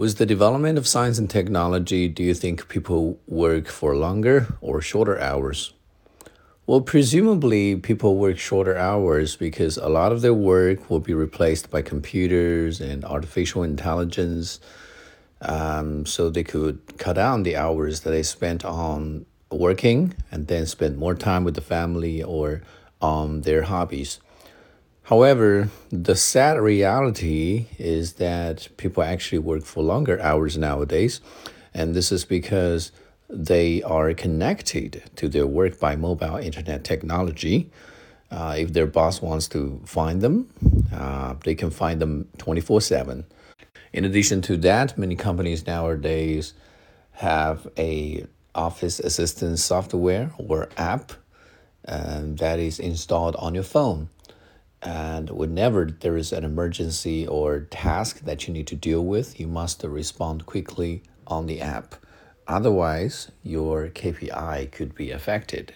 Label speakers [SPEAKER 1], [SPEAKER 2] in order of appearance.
[SPEAKER 1] With the development of science and technology, do you think people work for longer or shorter hours? Well, presumably, people work shorter hours because a lot of their work will be replaced by computers and artificial intelligence. Um, so they could cut down the hours that they spent on working and then spend more time with the family or on their hobbies. However, the sad reality is that people actually work for longer hours nowadays, and this is because they are connected to their work by mobile internet technology. Uh, if their boss wants to find them, uh, they can find them 24 7. In addition to that, many companies nowadays have a office assistant software or app um, that is installed on your phone. And whenever there is an emergency or task that you need to deal with, you must respond quickly on the app. Otherwise, your KPI could be affected.